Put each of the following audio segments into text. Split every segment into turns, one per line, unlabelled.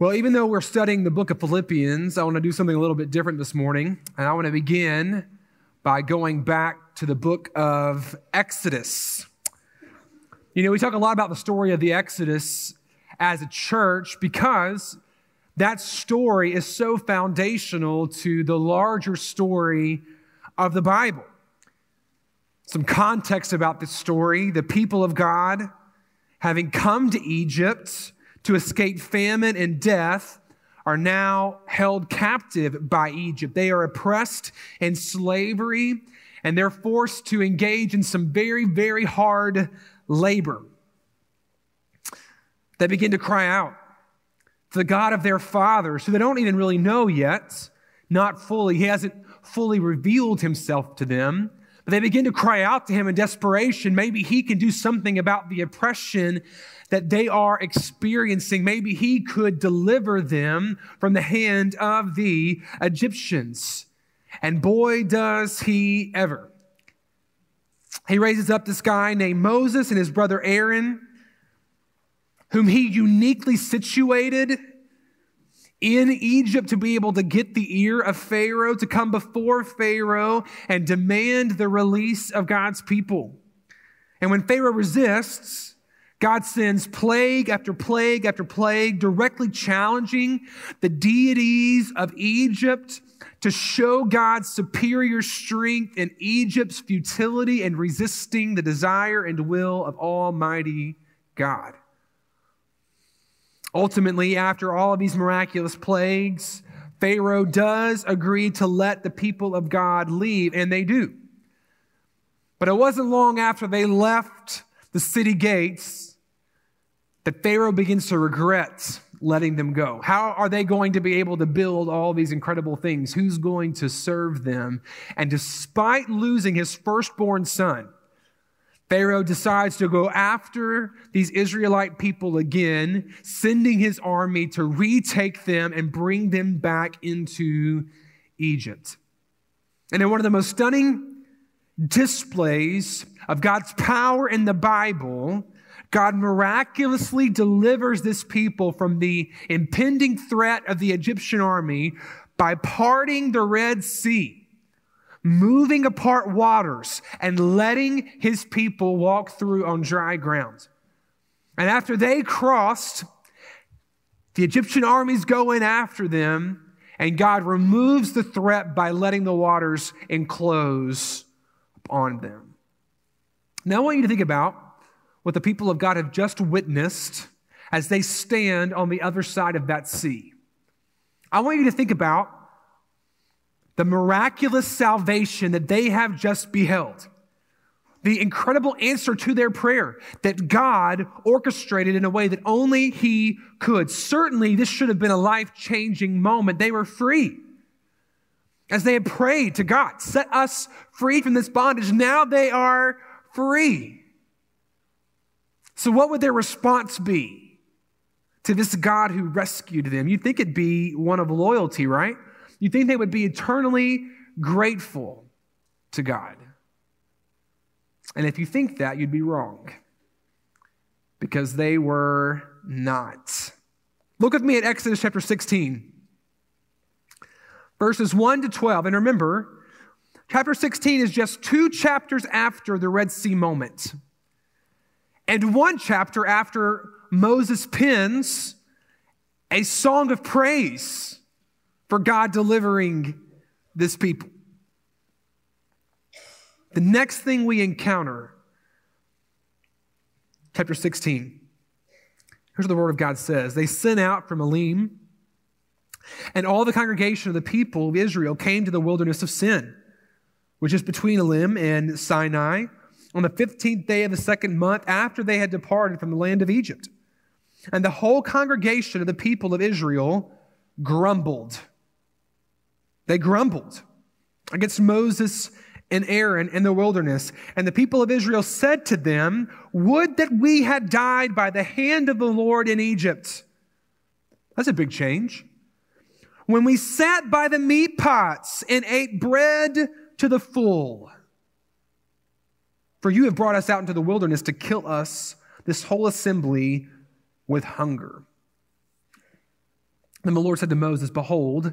Well, even though we're studying the book of Philippians, I want to do something a little bit different this morning. And I want to begin by going back to the book of Exodus. You know, we talk a lot about the story of the Exodus as a church because that story is so foundational to the larger story of the Bible. Some context about this story the people of God, having come to Egypt, to escape famine and death are now held captive by Egypt. They are oppressed in slavery and they're forced to engage in some very, very hard labor. They begin to cry out to the God of their fathers, who they don't even really know yet, not fully. He hasn't fully revealed himself to them. But they begin to cry out to him in desperation. Maybe he can do something about the oppression that they are experiencing. Maybe he could deliver them from the hand of the Egyptians. And boy, does he ever. He raises up this guy named Moses and his brother Aaron, whom he uniquely situated in Egypt to be able to get the ear of Pharaoh, to come before Pharaoh and demand the release of God's people. And when Pharaoh resists, God sends plague after plague after plague, directly challenging the deities of Egypt to show God's superior strength in Egypt's futility and resisting the desire and will of Almighty God. Ultimately, after all of these miraculous plagues, Pharaoh does agree to let the people of God leave, and they do. But it wasn't long after they left the city gates that Pharaoh begins to regret letting them go. How are they going to be able to build all these incredible things? Who's going to serve them? And despite losing his firstborn son, Pharaoh decides to go after these Israelite people again, sending his army to retake them and bring them back into Egypt. And in one of the most stunning displays of God's power in the Bible, God miraculously delivers this people from the impending threat of the Egyptian army by parting the Red Sea, moving apart waters, and letting his people walk through on dry ground. And after they crossed, the Egyptian armies go in after them, and God removes the threat by letting the waters enclose on them. Now, I want you to think about what the people of God have just witnessed as they stand on the other side of that sea. I want you to think about the miraculous salvation that they have just beheld. The incredible answer to their prayer that God orchestrated in a way that only He could. Certainly, this should have been a life changing moment. They were free. As they had prayed to God, set us free from this bondage, now they are free. So, what would their response be to this God who rescued them? You'd think it'd be one of loyalty, right? You'd think they would be eternally grateful to God. And if you think that, you'd be wrong because they were not. Look with me at Exodus chapter 16, verses 1 to 12. And remember, chapter 16 is just two chapters after the Red Sea moment. And one chapter after Moses pens a song of praise for God delivering this people. The next thing we encounter, chapter 16, here's what the word of God says They sent out from Elim, and all the congregation of the people of Israel came to the wilderness of Sin, which is between Elim and Sinai on the 15th day of the second month after they had departed from the land of Egypt. And the whole congregation of the people of Israel grumbled. They grumbled against Moses and Aaron in the wilderness. And the people of Israel said to them, Would that we had died by the hand of the Lord in Egypt. That's a big change. When we sat by the meat pots and ate bread to the full. For you have brought us out into the wilderness to kill us, this whole assembly, with hunger. Then the Lord said to Moses, Behold,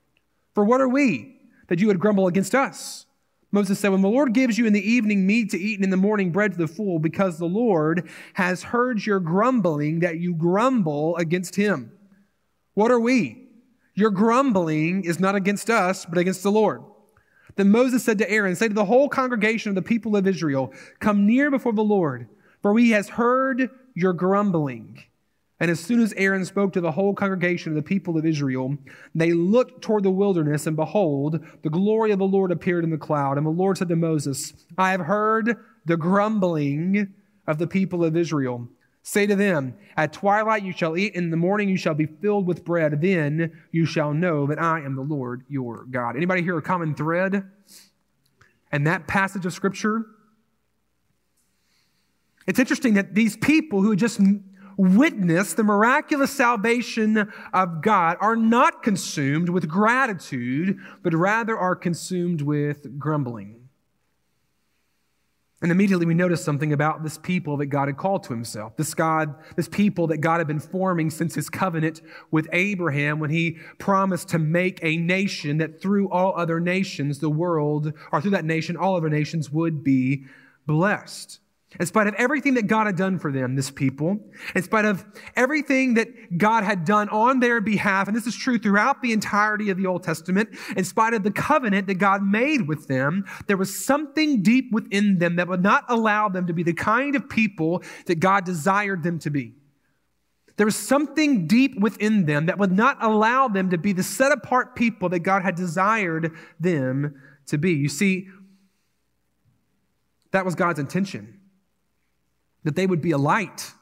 For what are we that you would grumble against us? Moses said, When the Lord gives you in the evening meat to eat and in the morning bread to the full, because the Lord has heard your grumbling that you grumble against him. What are we? Your grumbling is not against us, but against the Lord. Then Moses said to Aaron, Say to the whole congregation of the people of Israel, Come near before the Lord, for he has heard your grumbling. And as soon as Aaron spoke to the whole congregation of the people of Israel, they looked toward the wilderness, and behold, the glory of the Lord appeared in the cloud. And the Lord said to Moses, I have heard the grumbling of the people of Israel. Say to them, At twilight you shall eat, and in the morning you shall be filled with bread. Then you shall know that I am the Lord your God. Anybody hear a common thread? And that passage of Scripture? It's interesting that these people who just witnessed the miraculous salvation of God are not consumed with gratitude, but rather are consumed with grumbling. And immediately we notice something about this people that God had called to himself. This God, this people that God had been forming since his covenant with Abraham when he promised to make a nation that through all other nations, the world, or through that nation, all other nations would be blessed. In spite of everything that God had done for them, this people, in spite of everything that God had done on their behalf, and this is true throughout the entirety of the Old Testament, in spite of the covenant that God made with them, there was something deep within them that would not allow them to be the kind of people that God desired them to be. There was something deep within them that would not allow them to be the set apart people that God had desired them to be. You see, that was God's intention that they would be a light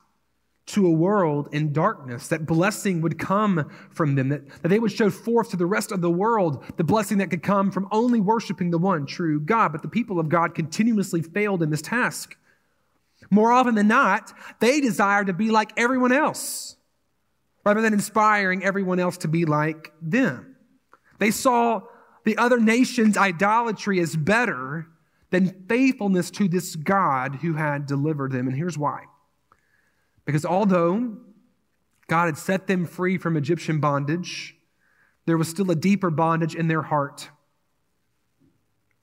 to a world in darkness, that blessing would come from them, that, that they would show forth to the rest of the world the blessing that could come from only worshiping the one true God. But the people of God continuously failed in this task. More often than not, they desired to be like everyone else rather than inspiring everyone else to be like them. They saw the other nations' idolatry as better than faithfulness to this God who had delivered them. And here's why. Because although God had set them free from Egyptian bondage, there was still a deeper bondage in their heart.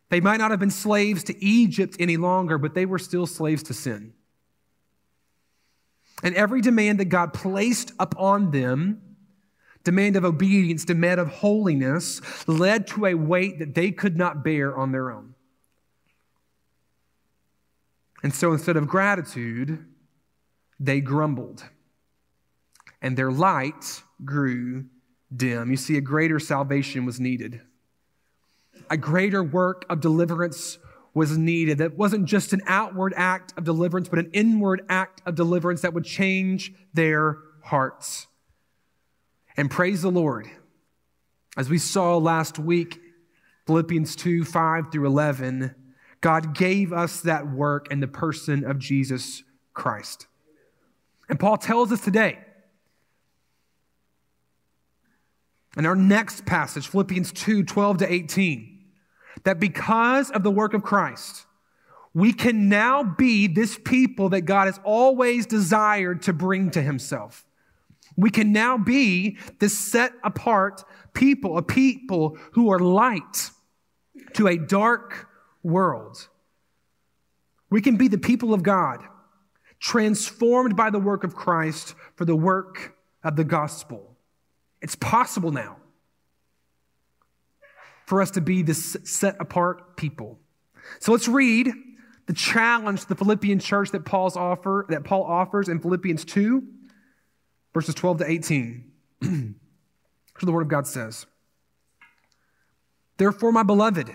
They might not have been slaves to Egypt any longer, but they were still slaves to sin. And every demand that God placed upon them, demand of obedience, demand of holiness, led to a weight that they could not bear on their own. And so instead of gratitude, they grumbled, and their light grew dim. You see, a greater salvation was needed. A greater work of deliverance was needed. That wasn't just an outward act of deliverance, but an inward act of deliverance that would change their hearts. And praise the Lord. As we saw last week, Philippians 2 5 through 11 God gave us that work in the person of Jesus Christ. And Paul tells us today, in our next passage, Philippians 2 12 to 18, that because of the work of Christ, we can now be this people that God has always desired to bring to himself. We can now be this set apart people, a people who are light to a dark world. We can be the people of God, transformed by the work of Christ for the work of the gospel. It's possible now for us to be this set apart people. So let's read the challenge to the Philippian church that Paul's offer that Paul offers in Philippians 2 verses 12 to 18. Here's the word of God says. Therefore my beloved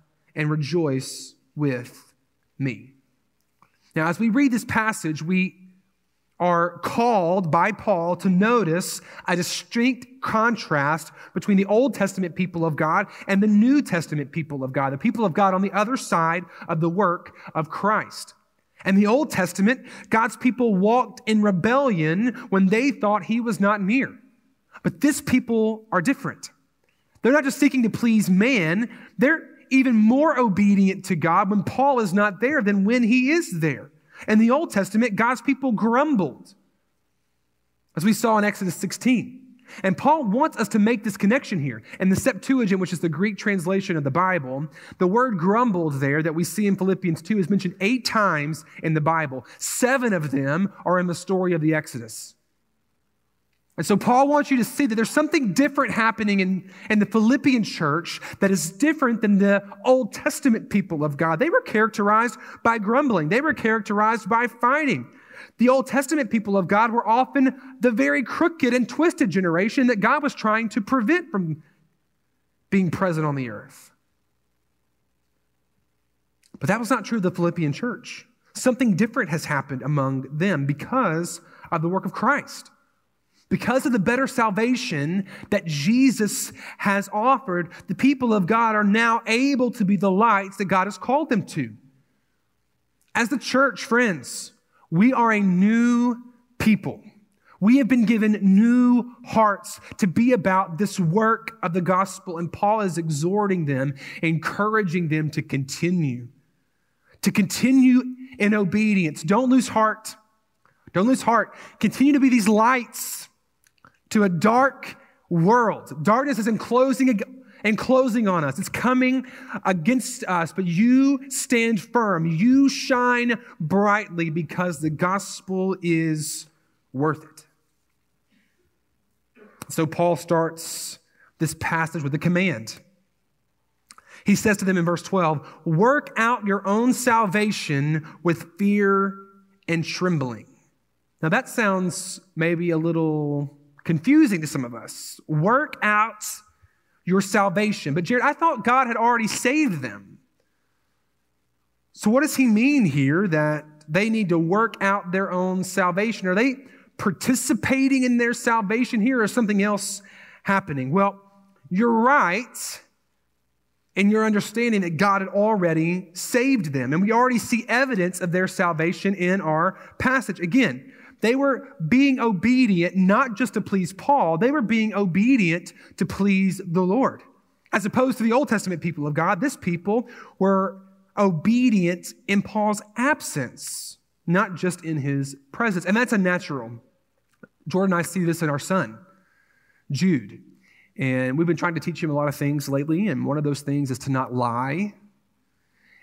and rejoice with me. Now, as we read this passage, we are called by Paul to notice a distinct contrast between the Old Testament people of God and the New Testament people of God, the people of God on the other side of the work of Christ. In the Old Testament, God's people walked in rebellion when they thought he was not near. But this people are different. They're not just seeking to please man, they're even more obedient to God when Paul is not there than when he is there. In the Old Testament, God's people grumbled, as we saw in Exodus 16. And Paul wants us to make this connection here. In the Septuagint, which is the Greek translation of the Bible, the word grumbled there that we see in Philippians 2 is mentioned eight times in the Bible. Seven of them are in the story of the Exodus. And so Paul wants you to see that there's something different happening in, in the Philippian church that is different than the Old Testament people of God. They were characterized by grumbling. They were characterized by fighting. The Old Testament people of God were often the very crooked and twisted generation that God was trying to prevent from being present on the earth. But that was not true of the Philippian church. Something different has happened among them because of the work of Christ. Because of the better salvation that Jesus has offered, the people of God are now able to be the lights that God has called them to. As the church, friends, we are a new people. We have been given new hearts to be about this work of the gospel, and Paul is exhorting them, encouraging them to continue, to continue in obedience. Don't lose heart. Don't lose heart. Continue to be these lights to a dark world. Darkness is enclosing, enclosing on us. It's coming against us, but you stand firm. You shine brightly because the gospel is worth it. So Paul starts this passage with a command. He says to them in verse 12, Work out your own salvation with fear and trembling. Now that sounds maybe a little confusing to some of us. Work out your salvation. But Jared, I thought God had already saved them. So, what does he mean here that they need to work out their own salvation? Are they participating in their salvation here or something else happening? Well, you're right in your understanding that God had already saved them. And we already see evidence of their salvation in our passage. Again, they were being obedient not just to please Paul, they were being obedient to please the Lord. As opposed to the Old Testament people of God, this people were obedient in Paul's absence, not just in his presence. And that's a natural. Jordan and I see this in our son, Jude. And we've been trying to teach him a lot of things lately, and one of those things is to not lie.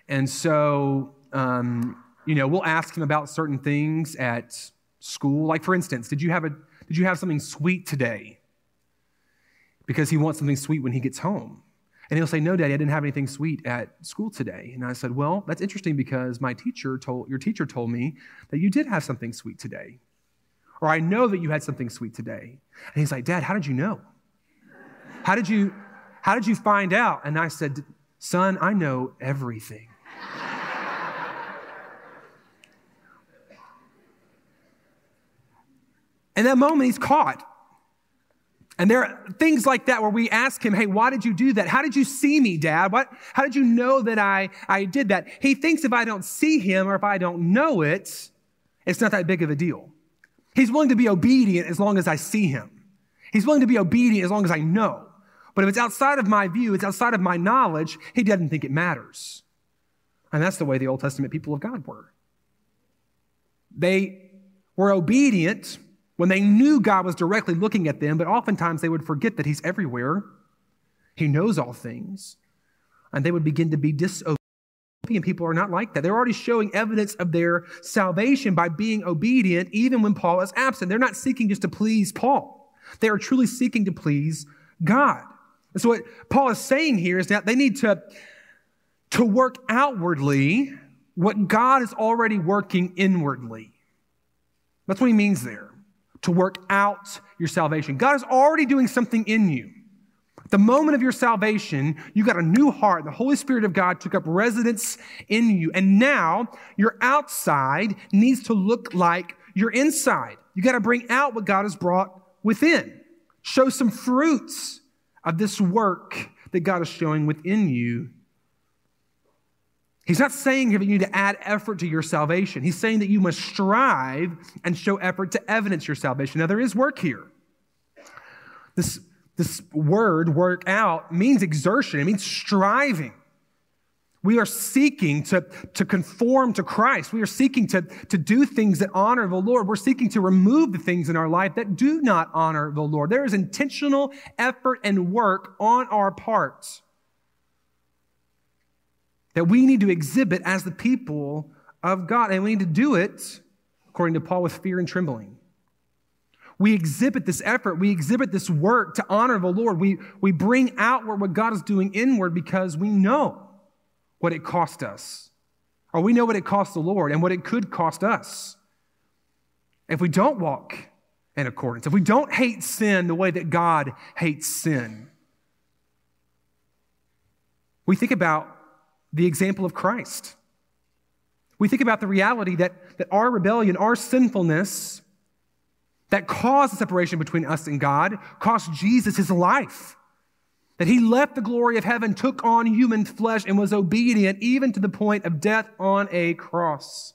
And so, um, you know, we'll ask him about certain things at school? Like, for instance, did you have, a, did you have something sweet today? Because he wants something sweet when he gets home. And he'll say, No, Daddy, I didn't have anything sweet at school today. And I said, Well, that's interesting because my teacher told, your teacher told me that you did have something sweet today. Or I know that you had something sweet today. And he's like, Dad, how did you know? How did you, how did you find out? And I said, Son, I know everything. In that moment, he's caught. And there are things like that where we ask him, Hey, why did you do that? How did you see me, dad? What, how did you know that I, I did that? He thinks if I don't see him or if I don't know it, it's not that big of a deal. He's willing to be obedient as long as I see him. He's willing to be obedient as long as I know. But if it's outside of my view, it's outside of my knowledge, he doesn't think it matters. And that's the way the Old Testament people of God were. They were obedient when they knew God was directly looking at them, but oftentimes they would forget that He's everywhere. He knows all things. And they would begin to be disobedient. People are not like that. They're already showing evidence of their salvation by being obedient, even when Paul is absent. They're not seeking just to please Paul, they are truly seeking to please God. And so, what Paul is saying here is that they need to, to work outwardly what God is already working inwardly. That's what he means there to work out your salvation. God is already doing something in you. The moment of your salvation, you got a new heart. The Holy Spirit of God took up residence in you. And now your outside needs to look like your inside. You got to bring out what God has brought within. Show some fruits of this work that God is showing within you He's not saying here that you need to add effort to your salvation. He's saying that you must strive and show effort to evidence your salvation. Now, there is work here. This, this word, work out, means exertion, it means striving. We are seeking to, to conform to Christ. We are seeking to, to do things that honor the Lord. We're seeking to remove the things in our life that do not honor the Lord. There is intentional effort and work on our parts that we need to exhibit as the people of God. And we need to do it, according to Paul, with fear and trembling. We exhibit this effort, we exhibit this work to honor the Lord. We, we bring outward what God is doing inward because we know what it cost us. Or we know what it cost the Lord and what it could cost us if we don't walk in accordance, if we don't hate sin the way that God hates sin. We think about the example of Christ. We think about the reality that, that our rebellion, our sinfulness, that caused the separation between us and God, cost Jesus his life. That he left the glory of heaven, took on human flesh, and was obedient even to the point of death on a cross.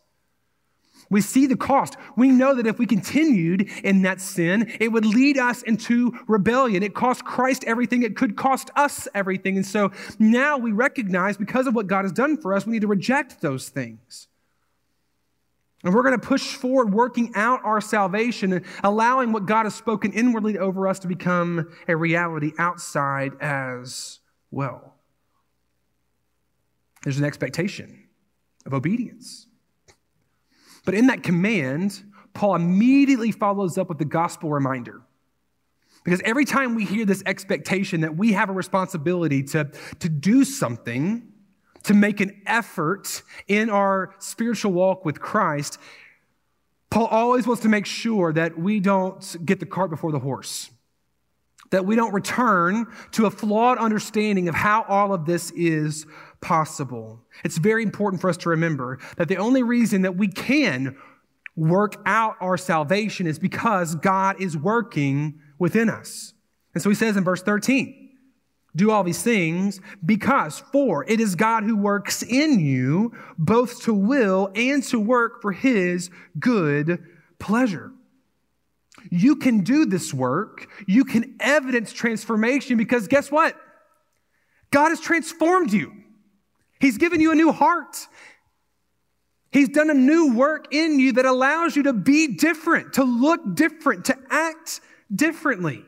We see the cost. We know that if we continued in that sin, it would lead us into rebellion. It cost Christ everything. It could cost us everything. And so now we recognize because of what God has done for us, we need to reject those things. And we're going to push forward, working out our salvation and allowing what God has spoken inwardly over us to become a reality outside as well. There's an expectation of obedience. But in that command, Paul immediately follows up with the gospel reminder. Because every time we hear this expectation that we have a responsibility to, to do something, to make an effort in our spiritual walk with Christ, Paul always wants to make sure that we don't get the cart before the horse, that we don't return to a flawed understanding of how all of this is possible. It's very important for us to remember that the only reason that we can work out our salvation is because God is working within us. And so he says in verse 13, do all these things because, for it is God who works in you both to will and to work for his good pleasure. You can do this work. You can evidence transformation because guess what? God has transformed you. He's given you a new heart. He's done a new work in you that allows you to be different, to look different, to act differently.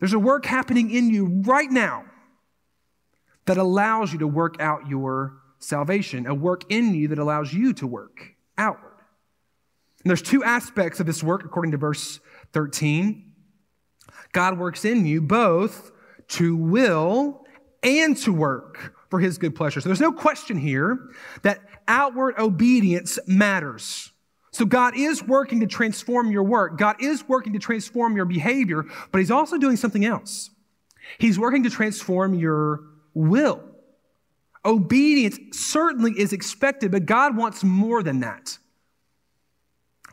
There's a work happening in you right now that allows you to work out your salvation, a work in you that allows you to work outward. And there's two aspects of this work, according to verse 13. God works in you both to will and to work for his good pleasure. So there's no question here that outward obedience matters. So God is working to transform your work. God is working to transform your behavior, but he's also doing something else. He's working to transform your will. Obedience certainly is expected, but God wants more than that.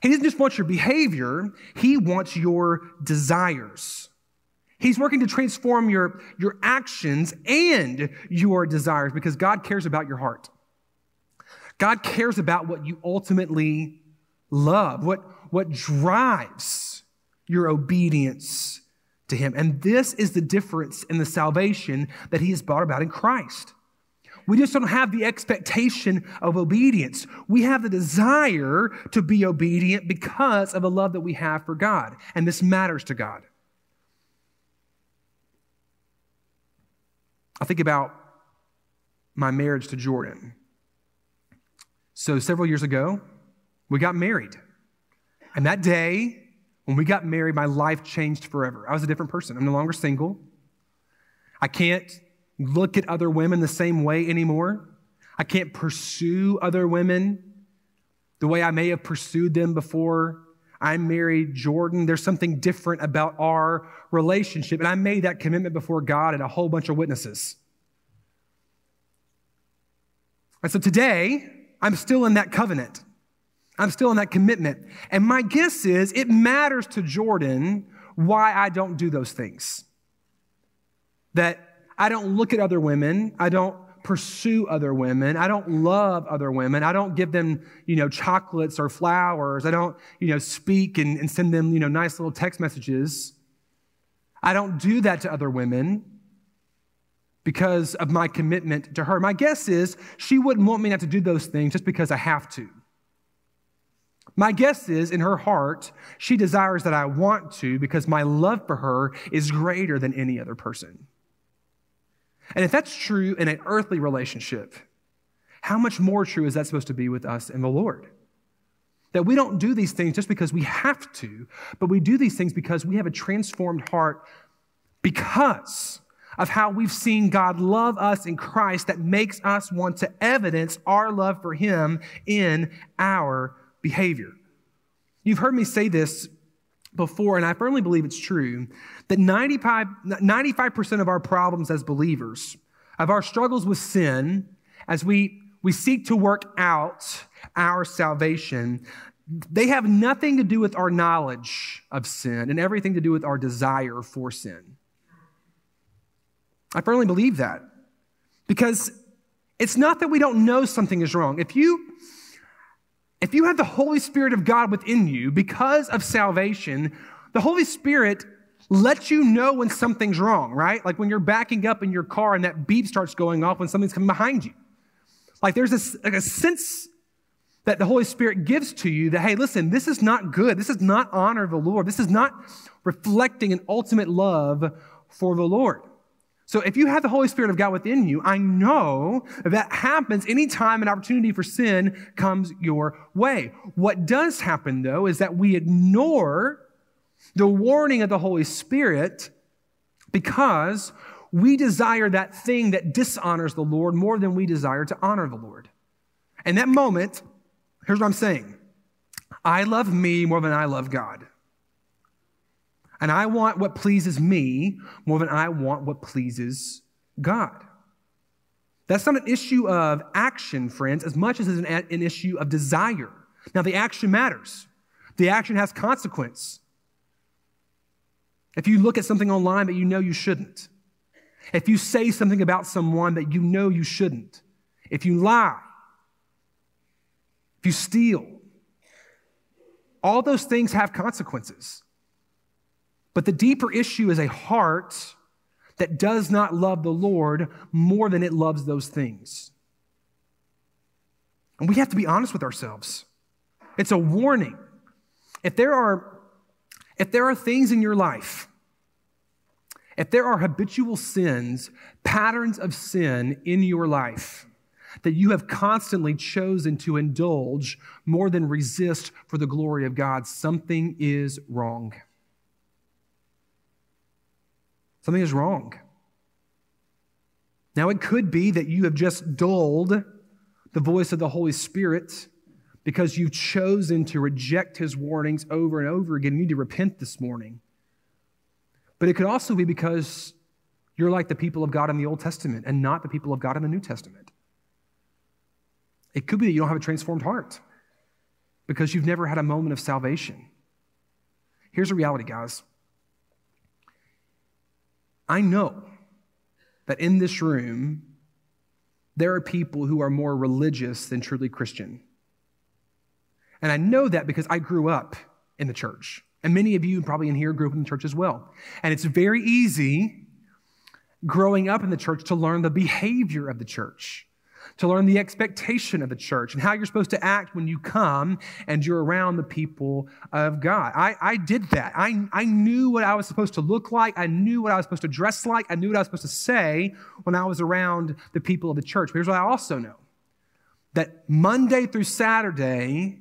He doesn't just want your behavior, he wants your desires. He's working to transform your, your actions and your desires because God cares about your heart. God cares about what you ultimately love, what, what drives your obedience to Him. And this is the difference in the salvation that He has brought about in Christ. We just don't have the expectation of obedience. We have the desire to be obedient because of the love that we have for God. And this matters to God. I think about my marriage to Jordan. So, several years ago, we got married. And that day, when we got married, my life changed forever. I was a different person. I'm no longer single. I can't look at other women the same way anymore. I can't pursue other women the way I may have pursued them before I married Jordan. There's something different about our relationship. And I made that commitment before God and a whole bunch of witnesses. And so today, I'm still in that covenant. I'm still in that commitment. And my guess is it matters to Jordan why I don't do those things. That I don't look at other women. I don't pursue other women. I don't love other women. I don't give them, you know, chocolates or flowers. I don't, you know, speak and, and send them, you know, nice little text messages. I don't do that to other women because of my commitment to her. My guess is she wouldn't want me not to do those things just because I have to. My guess is in her heart, she desires that I want to because my love for her is greater than any other person. And if that's true in an earthly relationship, how much more true is that supposed to be with us and the Lord? That we don't do these things just because we have to, but we do these things because we have a transformed heart because of how we've seen God love us in Christ that makes us want to evidence our love for Him in our behavior. You've heard me say this before, and I firmly believe it's true, that 95, 95% of our problems as believers, of our struggles with sin, as we, we seek to work out our salvation, they have nothing to do with our knowledge of sin and everything to do with our desire for sin. I firmly believe that because it's not that we don't know something is wrong. If you if you have the Holy Spirit of God within you because of salvation, the Holy Spirit lets you know when something's wrong, right? Like when you're backing up in your car and that beep starts going off when something's coming behind you. Like there's a, like a sense that the Holy Spirit gives to you that, hey, listen, this is not good. This is not honor of the Lord. This is not reflecting an ultimate love for the Lord. So if you have the Holy Spirit of God within you, I know that happens anytime an opportunity for sin comes your way. What does happen though is that we ignore the warning of the Holy Spirit because we desire that thing that dishonors the Lord more than we desire to honor the Lord. And that moment, here's what I'm saying. I love me more than I love God. And I want what pleases me more than I want what pleases God. That's not an issue of action, friends, as much as it's an, an issue of desire. Now, the action matters, the action has consequence. If you look at something online that you know you shouldn't, if you say something about someone that you know you shouldn't, if you lie, if you steal, all those things have consequences. But the deeper issue is a heart that does not love the Lord more than it loves those things. And we have to be honest with ourselves. It's a warning. If there are, if there are things in your life, if there are habitual sins, patterns of sin in your life that you have constantly chosen to indulge more than resist for the glory of God, something is wrong. Something is wrong. Now, it could be that you have just dulled the voice of the Holy Spirit because you've chosen to reject his warnings over and over again. You need to repent this morning. But it could also be because you're like the people of God in the Old Testament and not the people of God in the New Testament. It could be that you don't have a transformed heart because you've never had a moment of salvation. Here's the reality, guys. I know that in this room, there are people who are more religious than truly Christian. And I know that because I grew up in the church. And many of you, probably in here, grew up in the church as well. And it's very easy growing up in the church to learn the behavior of the church. To learn the expectation of the church and how you're supposed to act when you come and you're around the people of God. I, I did that. I, I knew what I was supposed to look like. I knew what I was supposed to dress like. I knew what I was supposed to say when I was around the people of the church. But here's what I also know that Monday through Saturday,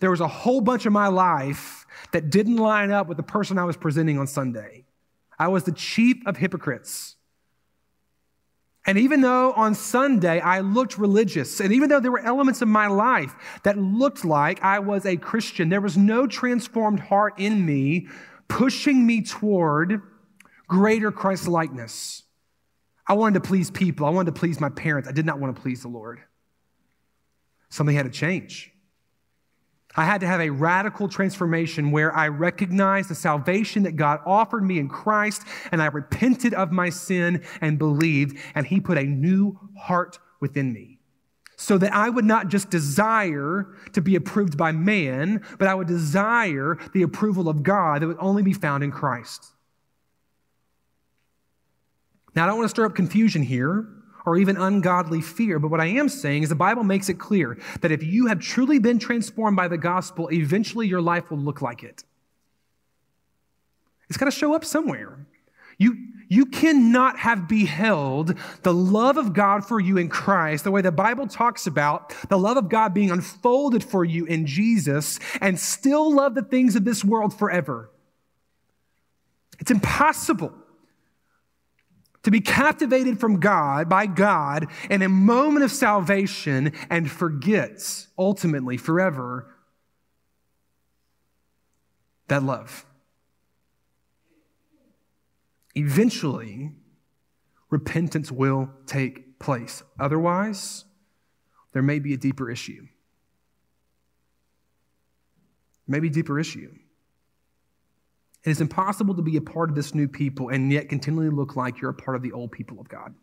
there was a whole bunch of my life that didn't line up with the person I was presenting on Sunday. I was the chief of hypocrites. And even though on Sunday I looked religious, and even though there were elements of my life that looked like I was a Christian, there was no transformed heart in me pushing me toward greater Christ likeness. I wanted to please people, I wanted to please my parents. I did not want to please the Lord. Something had to change. I had to have a radical transformation where I recognized the salvation that God offered me in Christ and I repented of my sin and believed, and He put a new heart within me. So that I would not just desire to be approved by man, but I would desire the approval of God that would only be found in Christ. Now, I don't want to stir up confusion here or even ungodly fear. But what I am saying is the Bible makes it clear that if you have truly been transformed by the gospel, eventually your life will look like it. It's got to show up somewhere. You, you cannot have beheld the love of God for you in Christ, the way the Bible talks about the love of God being unfolded for you in Jesus, and still love the things of this world forever. It's impossible to be captivated from God by God in a moment of salvation and forgets ultimately forever that love. Eventually, repentance will take place. Otherwise, there may be a deeper issue. Maybe deeper issue. It is impossible to be a part of this new people and yet continually look like you're a part of the old people of God.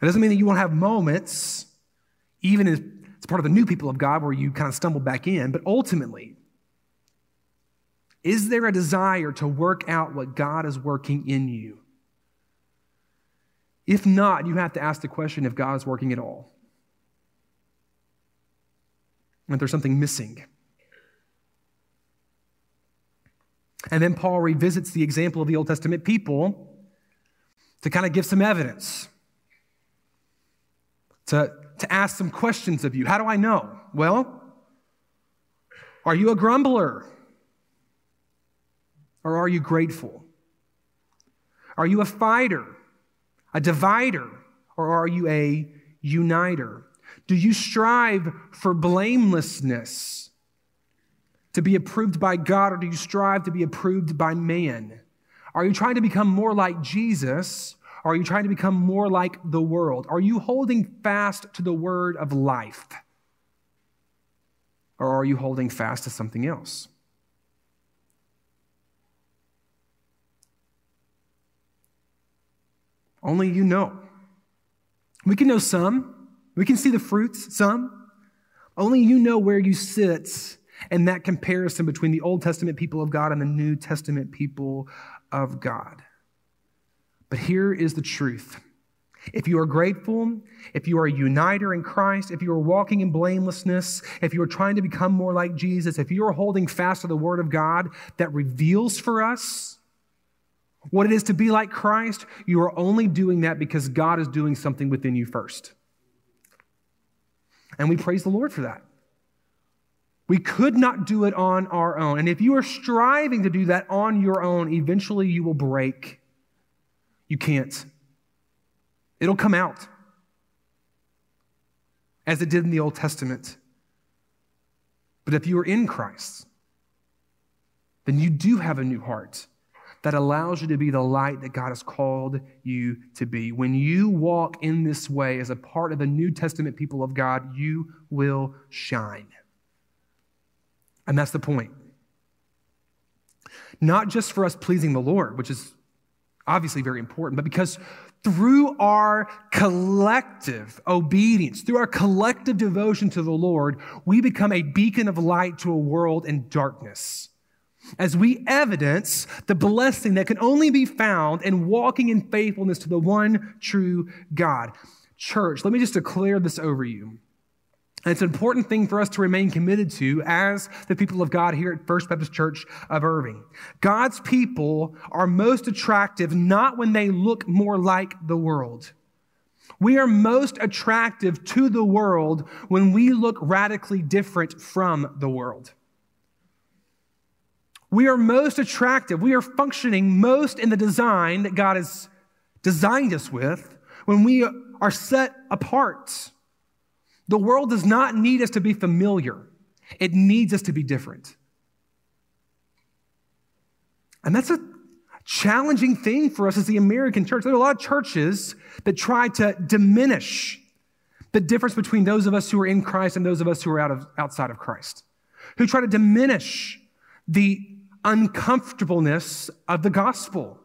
It doesn't mean that you won't have moments, even as it's part of the new people of God, where you kind of stumble back in, but ultimately, is there a desire to work out what God is working in you? If not, you have to ask the question if God is working at all that there's something missing. And then Paul revisits the example of the Old Testament people to kind of give some evidence, to, to ask some questions of you. How do I know? Well, are you a grumbler? Or are you grateful? Are you a fighter, a divider, or are you a uniter? Do you strive for blamelessness to be approved by God, or do you strive to be approved by man? Are you trying to become more like Jesus? Or are you trying to become more like the world? Are you holding fast to the word of life? Or are you holding fast to something else? Only you know. We can know some. We can see the fruits, some. Only you know where you sit in that comparison between the Old Testament people of God and the New Testament people of God. But here is the truth. If you are grateful, if you are a uniter in Christ, if you are walking in blamelessness, if you are trying to become more like Jesus, if you are holding fast to the Word of God that reveals for us what it is to be like Christ, you are only doing that because God is doing something within you first. And we praise the Lord for that. We could not do it on our own. And if you are striving to do that on your own, eventually you will break. You can't. It'll come out as it did in the Old Testament. But if you are in Christ, then you do have a new heart that allows you to be the light that God has called you to be. When you walk in this way as a part of the New Testament people of God, you will shine. And that's the point. Not just for us pleasing the Lord, which is obviously very important, but because through our collective obedience, through our collective devotion to the Lord, we become a beacon of light to a world in darkness. As we evidence the blessing that can only be found in walking in faithfulness to the one true God. Church, let me just declare this over you. And it's an important thing for us to remain committed to as the people of God here at First Baptist Church of Irving. God's people are most attractive not when they look more like the world. We are most attractive to the world when we look radically different from the world. We are most attractive. We are functioning most in the design that God has designed us with when we are set apart. The world does not need us to be familiar, it needs us to be different. And that's a challenging thing for us as the American church. There are a lot of churches that try to diminish the difference between those of us who are in Christ and those of us who are out of, outside of Christ, who try to diminish the uncomfortableness of the gospel.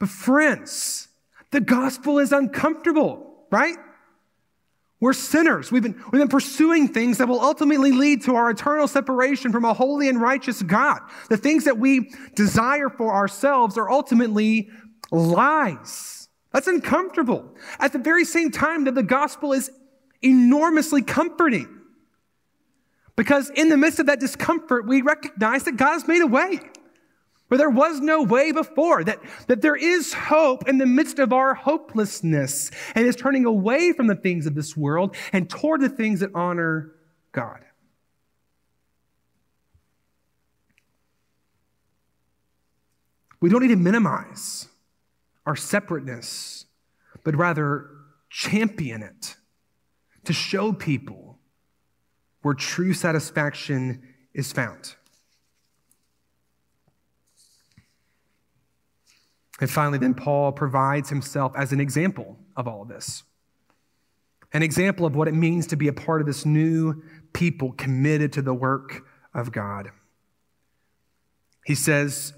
But, friends, the gospel is uncomfortable, right? We're sinners. We've been, we've been pursuing things that will ultimately lead to our eternal separation from a holy and righteous God. The things that we desire for ourselves are ultimately lies. That's uncomfortable. At the very same time that the gospel is enormously comforting. Because in the midst of that discomfort, we recognize that God has made a way where there was no way before, that, that there is hope in the midst of our hopelessness and is turning away from the things of this world and toward the things that honor God. We don't need to minimize our separateness, but rather champion it to show people where true satisfaction is found. And finally, then Paul provides himself as an example of all of this. An example of what it means to be a part of this new people committed to the work of God. He says,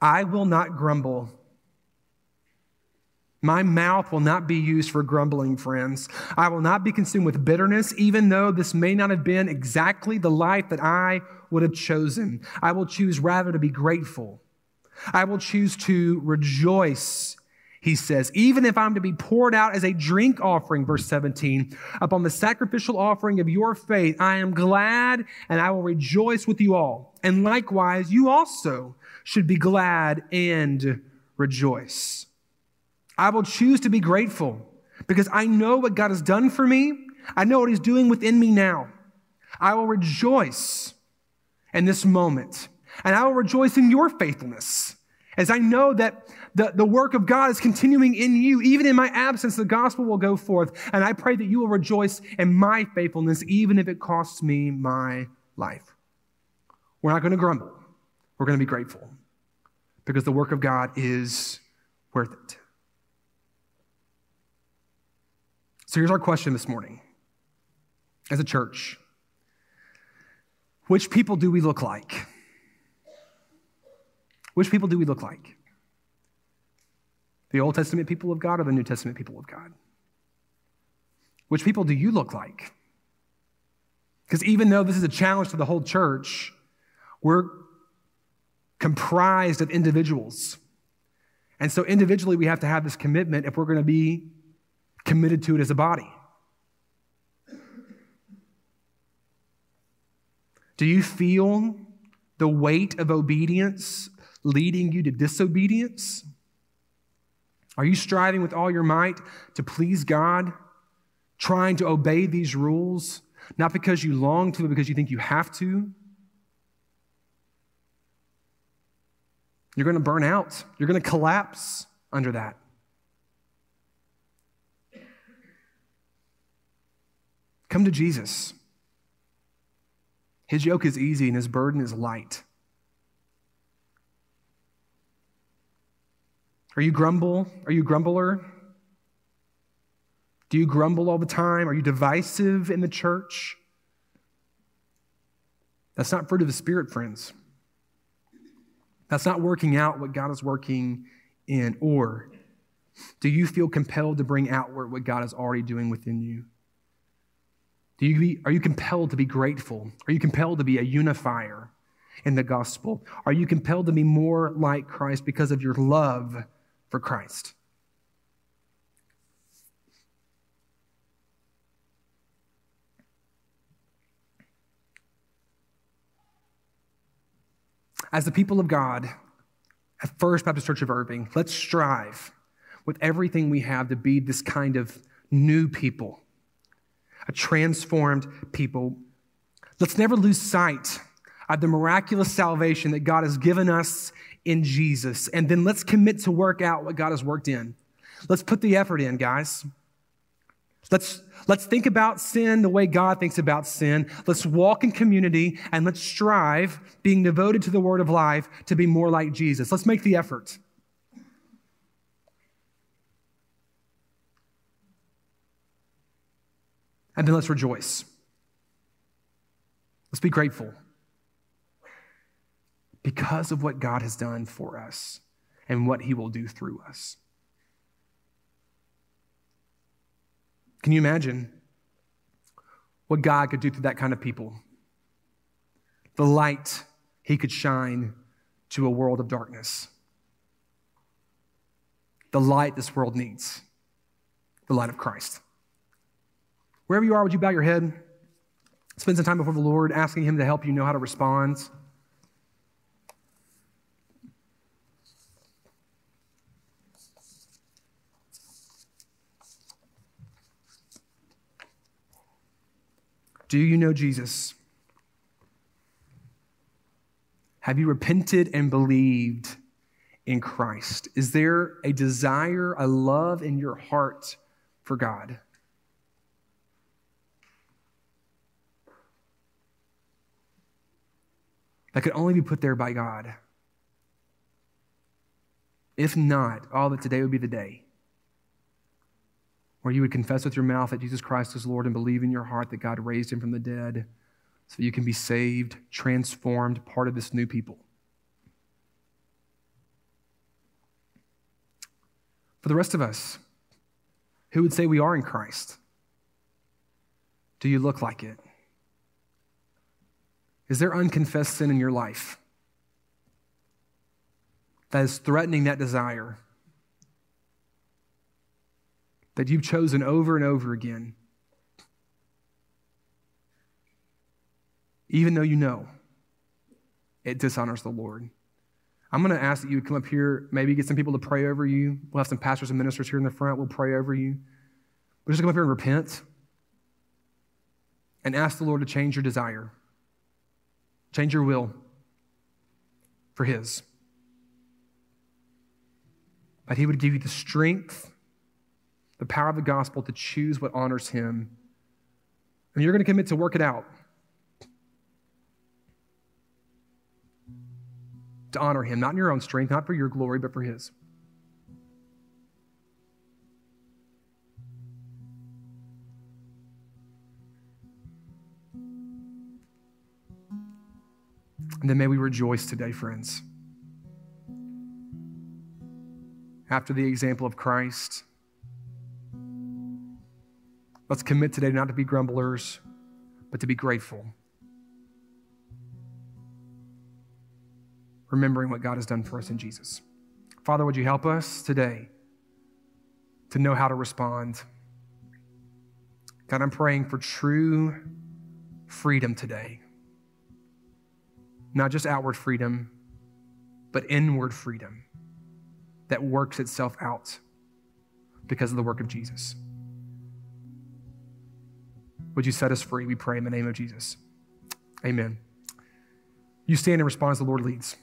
I will not grumble. My mouth will not be used for grumbling, friends. I will not be consumed with bitterness, even though this may not have been exactly the life that I would have chosen. I will choose rather to be grateful I will choose to rejoice, he says, even if I'm to be poured out as a drink offering, verse 17, upon the sacrificial offering of your faith. I am glad and I will rejoice with you all. And likewise, you also should be glad and rejoice. I will choose to be grateful because I know what God has done for me. I know what He's doing within me now. I will rejoice in this moment and I will rejoice in your faithfulness as I know that the, the work of God is continuing in you. Even in my absence, the gospel will go forth. And I pray that you will rejoice in my faithfulness, even if it costs me my life. We're not going to grumble. We're going to be grateful because the work of God is worth it. So here's our question this morning as a church Which people do we look like? Which people do we look like? The Old Testament people of God or the New Testament people of God? Which people do you look like? Because even though this is a challenge to the whole church, we're comprised of individuals. And so individually, we have to have this commitment if we're going to be committed to it as a body. Do you feel the weight of obedience leading you to disobedience? Are you striving with all your might to please God, trying to obey these rules, not because you long to, but because you think you have to? You're going to burn out. You're going to collapse under that. Come to Jesus. His yoke is easy and his burden is light. Are you grumble? Are you grumbler? Do you grumble all the time? Are you divisive in the church? That's not fruit of the Spirit, friends. That's not working out what God is working in. Or do you feel compelled to bring outward what God is already doing within you? Do you be, are you compelled to be grateful? Are you compelled to be a unifier? in the gospel? Are you compelled to be more like Christ because of your love for Christ? As the people of God at First Baptist Church of Irving, let's strive with everything we have to be this kind of new people, a transformed people. Let's never lose sight of the miraculous salvation that God has given us in Jesus. And then let's commit to work out what God has worked in. Let's put the effort in, guys. Let's, let's think about sin the way God thinks about sin. Let's walk in community and let's strive, being devoted to the word of life, to be more like Jesus. Let's make the effort. And then let's rejoice. Let's be grateful because of what God has done for us and what he will do through us. Can you imagine what God could do through that kind of people? The light he could shine to a world of darkness. The light this world needs, the light of Christ. Wherever you are, would you bow your head? Spend some time before the Lord, asking Him to help you know how to respond. Do you know Jesus? Have you repented and believed in Christ? Is there a desire, a love in your heart for God? That could only be put there by God. If not, all that today would be the day where you would confess with your mouth that Jesus Christ is Lord and believe in your heart that God raised him from the dead so you can be saved, transformed, part of this new people. For the rest of us, who would say we are in Christ? Do you look like it? Is there unconfessed sin in your life that is threatening that desire? That you've chosen over and over again, even though you know it dishonors the Lord. I'm going to ask that you come up here, maybe get some people to pray over you. We'll have some pastors and ministers here in the front. We'll pray over you. But just come up here and repent and ask the Lord to change your desire, change your will for His. That He would give you the strength the power of the gospel to choose what honors him. And you're going to commit to work it out. To honor him, not in your own strength, not for your glory, but for his. And then may we rejoice today, friends. After the example of Christ, Let's commit today not to be grumblers, but to be grateful. Remembering what God has done for us in Jesus. Father, would you help us today to know how to respond? God, I'm praying for true freedom today. Not just outward freedom, but inward freedom that works itself out because of the work of Jesus. Would you set us free? We pray in the name of Jesus. Amen. You stand and respond as the Lord leads.